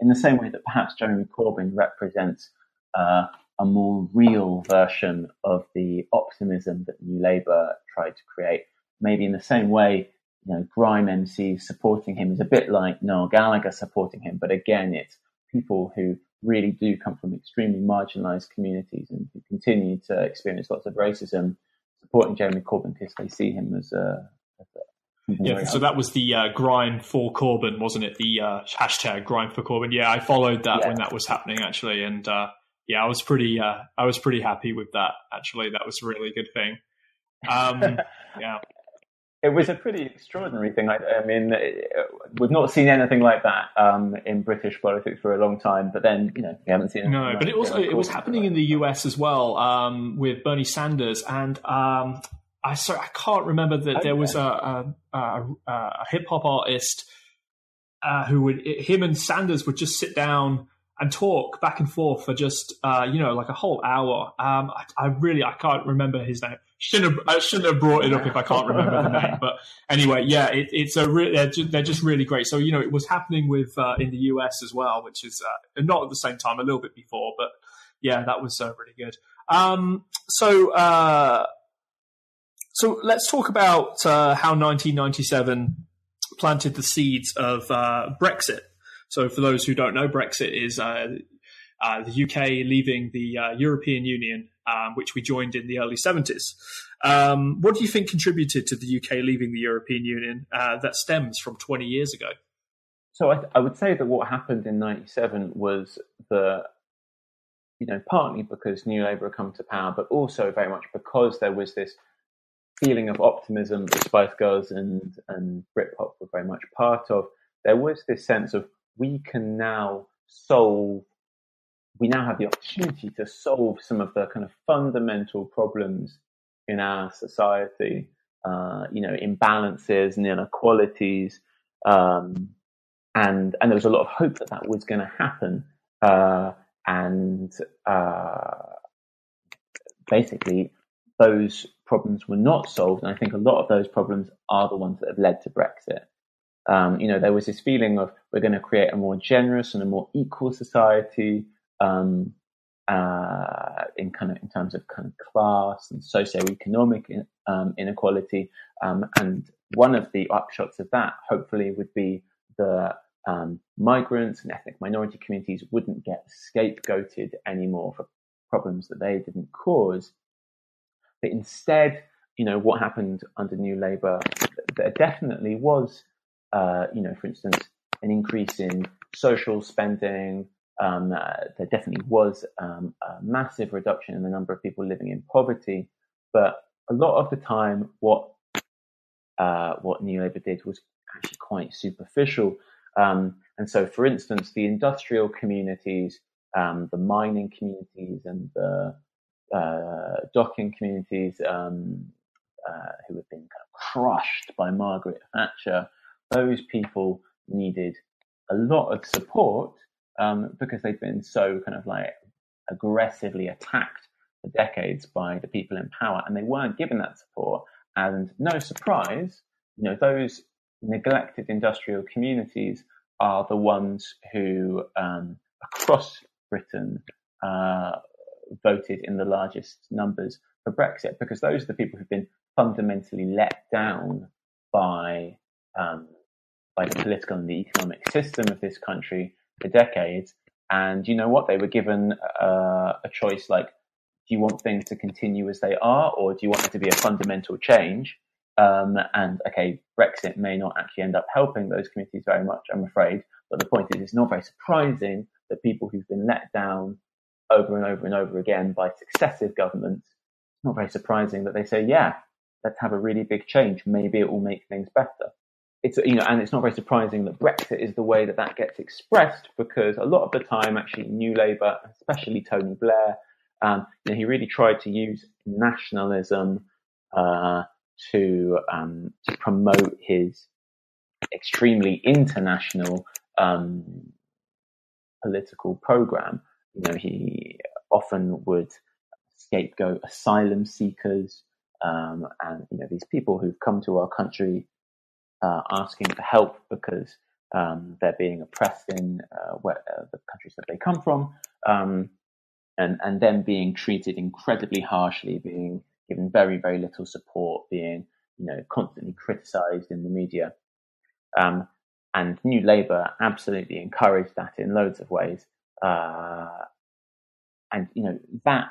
in the same way that perhaps Jeremy Corbyn represents uh, a more real version of the optimism that New Labour tried to create. Maybe in the same way, you know, Grime MC supporting him is a bit like Noel Gallagher supporting him, but again, it's people who really do come from extremely marginalised communities and who continue to experience lots of racism supporting Jeremy Corbyn because they see him as a, as a yeah, so that was the uh, grime for Corbyn, wasn't it? The uh, hashtag grime for Corbyn. Yeah, I followed that yeah. when that was happening actually, and uh, yeah, I was pretty uh, I was pretty happy with that. Actually, that was a really good thing. Um, yeah, it was a pretty extraordinary thing. I, I, mean, we've not seen anything like that um, in British politics for a long time. But then, you know, we haven't seen. No, but it also it was happening in the US as well um, with Bernie Sanders, and um, I sorry, I can't remember that okay. there was a, a, a, a hip hop artist uh, who would him and Sanders would just sit down and talk back and forth for just uh, you know like a whole hour. Um, I, I, really I can't remember his name. shouldn't have, I shouldn't have brought it up if I can't remember the name. But anyway, yeah, it, it's a re- they're, just, they're, just, really great. So you know, it was happening with uh, in the US as well, which is uh, not at the same time, a little bit before, but yeah, that was uh, really good. Um, so uh, so let's talk about uh, how 1997 planted the seeds of Brexit. So for those who don't know, Brexit is the UK leaving the European Union um, which we joined in the early 70s. Um, what do you think contributed to the UK leaving the European Union uh, that stems from 20 years ago? So I, I, would say that what happened in 97 was the, you know, partly because New Labour had come to power, but also very much because there was this feeling of optimism that Spice Girls and, and Britpop were very much part of. There was this sense of we can now solve we now have the opportunity to solve some of the kind of fundamental problems in our society, uh, you know, imbalances and inequalities. Um, and, and there was a lot of hope that that was going to happen. Uh, and uh, basically, those problems were not solved. And I think a lot of those problems are the ones that have led to Brexit. Um, you know, there was this feeling of we're going to create a more generous and a more equal society um, uh, in kind of in terms of kind of class and socioeconomic um, inequality. Um, and one of the upshots of that, hopefully, would be the um, migrants and ethnic minority communities wouldn't get scapegoated anymore for problems that they didn't cause. But instead, you know, what happened under New Labour, there definitely was, uh, you know, for instance, an increase in social spending, um, uh, there definitely was um, a massive reduction in the number of people living in poverty, but a lot of the time, what uh, what New Labour did was actually quite superficial. Um, and so, for instance, the industrial communities, um, the mining communities, and the uh, docking communities um, uh, who had been kind of crushed by Margaret Thatcher, those people needed a lot of support um, because they've been so kind of like aggressively attacked for decades by the people in power, and they weren't given that support. And no surprise, you know, those neglected industrial communities are the ones who, um, across Britain, uh, voted in the largest numbers for Brexit, because those are the people who've been fundamentally let down by um, the political and the economic system of this country for decades. And you know what? They were given uh, a choice like, do you want things to continue as they are, or do you want there to be a fundamental change? Um, and okay, Brexit may not actually end up helping those communities very much, I'm afraid. But the point is, it's not very surprising that people who've been let down over and over and over again by successive governments, it's not very surprising that they say, yeah, let's have a really big change. Maybe it will make things better it's you know, and it's not very surprising that Brexit is the way that that gets expressed because a lot of the time, actually, New Labour, especially Tony Blair, um, you know, he really tried to use nationalism uh, to um, to promote his extremely international um, political program. You know, he often would scapegoat asylum seekers um, and you know these people who've come to our country uh, asking for help because um, they're being oppressed in uh, where, uh, the countries that they come from, um, and and then being treated incredibly harshly, being given very very little support, being you know constantly criticised in the media, um, and New Labour absolutely encouraged that in loads of ways, uh, and you know that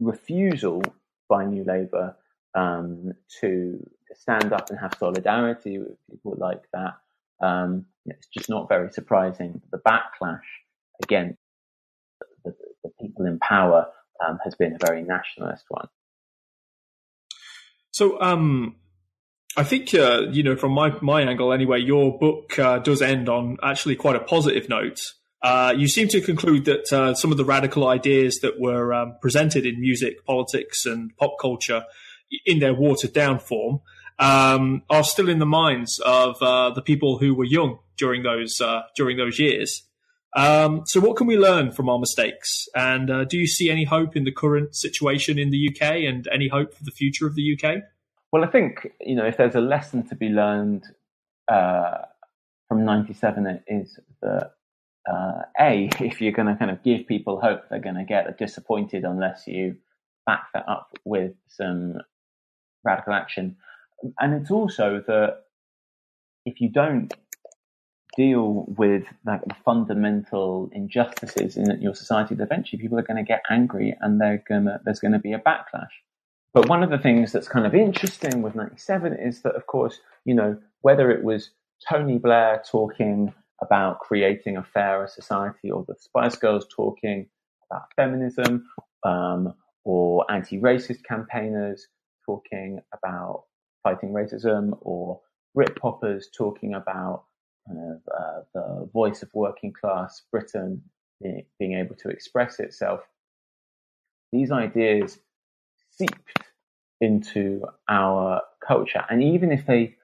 refusal by New Labour um, to stand up and have solidarity with people like that. Um, it's just not very surprising. The backlash against the, the people in power um, has been a very nationalist one. So, um, I think uh, you know from my my angle anyway, your book uh, does end on actually quite a positive note. Uh, you seem to conclude that uh, some of the radical ideas that were um, presented in music, politics, and pop culture in their watered down form um, are still in the minds of uh, the people who were young during those uh, during those years. Um, so, what can we learn from our mistakes? And uh, do you see any hope in the current situation in the UK and any hope for the future of the UK? Well, I think you know if there's a lesson to be learned uh, from '97, it is that uh, a if you're going to kind of give people hope, they're going to get disappointed unless you back that up with some radical action. And it's also that if you don't deal with like the fundamental injustices in your society, eventually people are going to get angry and they're gonna there's going to be a backlash. But one of the things that's kind of interesting with 97 is that, of course, you know, whether it was Tony Blair talking about creating a fairer society or the Spice Girls talking about feminism um, or anti-racist campaigners talking about fighting racism or Britpoppers talking about kind of uh, the voice of working class Britain being, able to express itself. These ideas seeped into our culture, and even if they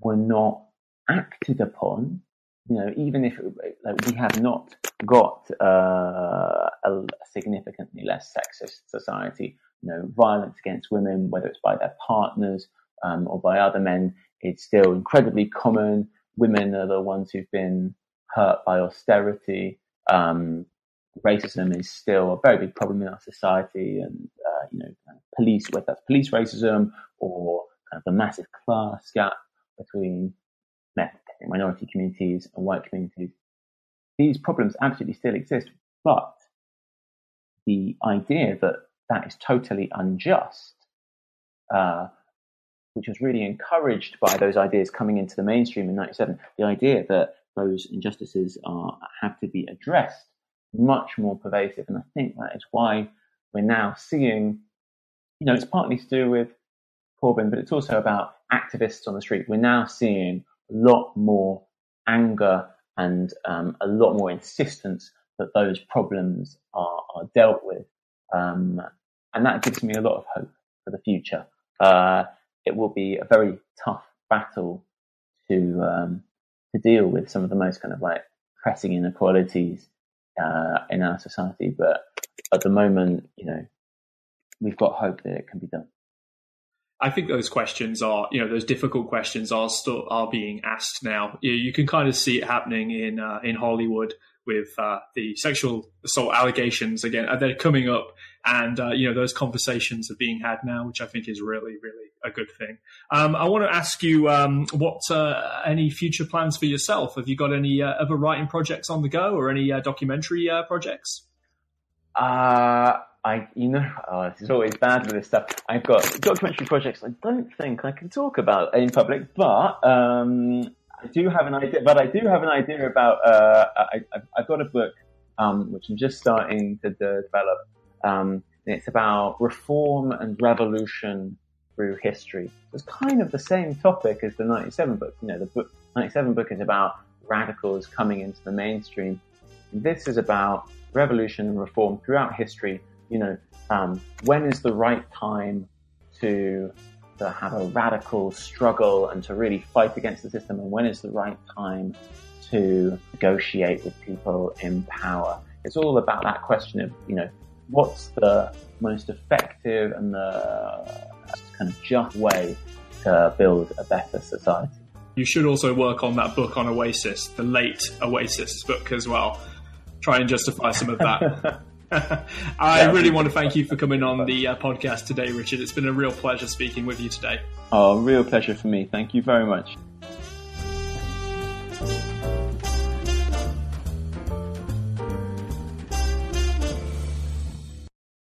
were not acted upon, you know, even if like, we have not got uh, a significantly less sexist society, you know, violence against women, whether it's by their partners um, or by other men, it's still incredibly common. Women are the ones who've been hurt by austerity. Um, racism is still a very big problem in our society, and uh, you know, police, whether that's police racism or kind of the massive class gap between minority communities and white communities. These problems absolutely still exist, but the idea that that is totally unjust, uh, which was really encouraged by those ideas coming into the mainstream in 97, the idea that those injustices are, have to be addressed much more pervasive. And I think that is why we're now seeing, you know, it's partly to do with Corbyn, but it's also about activists on the street. We're now seeing a lot more anger and um, a lot more insistence that those problems are, are dealt with. Um, and that gives me a lot of hope for the future. Uh, it will be a very tough battle to um, to deal with some of the most kind of like pressing inequalities uh, in our society. But at the moment, you know, we've got hope that it can be done. I think those questions are, you know, those difficult questions are still are being asked now. You, you can kind of see it happening in uh, in Hollywood with uh, the sexual assault allegations again. Uh, they're coming up, and uh, you know those conversations are being had now, which I think is really, really a good thing. Um, I want to ask you um, what uh, any future plans for yourself? Have you got any uh, other writing projects on the go, or any documentary projects? Uh I, you know, oh, it's always bad with this stuff. I've got documentary projects I don't think I can talk about in public, but um, I do have an idea. But I do have an idea about. Uh, I, have got a book um, which I'm just starting to develop. Um, it's about reform and revolution through history. It's kind of the same topic as the 97 book. You know, the book 97 book is about radicals coming into the mainstream. This is about revolution and reform throughout history you know, um, when is the right time to to have a radical struggle and to really fight against the system, and when is the right time to negotiate with people in power? It's all about that question of, you know, what's the most effective and the kind of just way to build a better society. You should also work on that book on Oasis, the late Oasis book as well. Try and justify some of that. I really want to thank you for coming on the uh, podcast today, Richard. It's been a real pleasure speaking with you today. Oh, real pleasure for me. Thank you very much.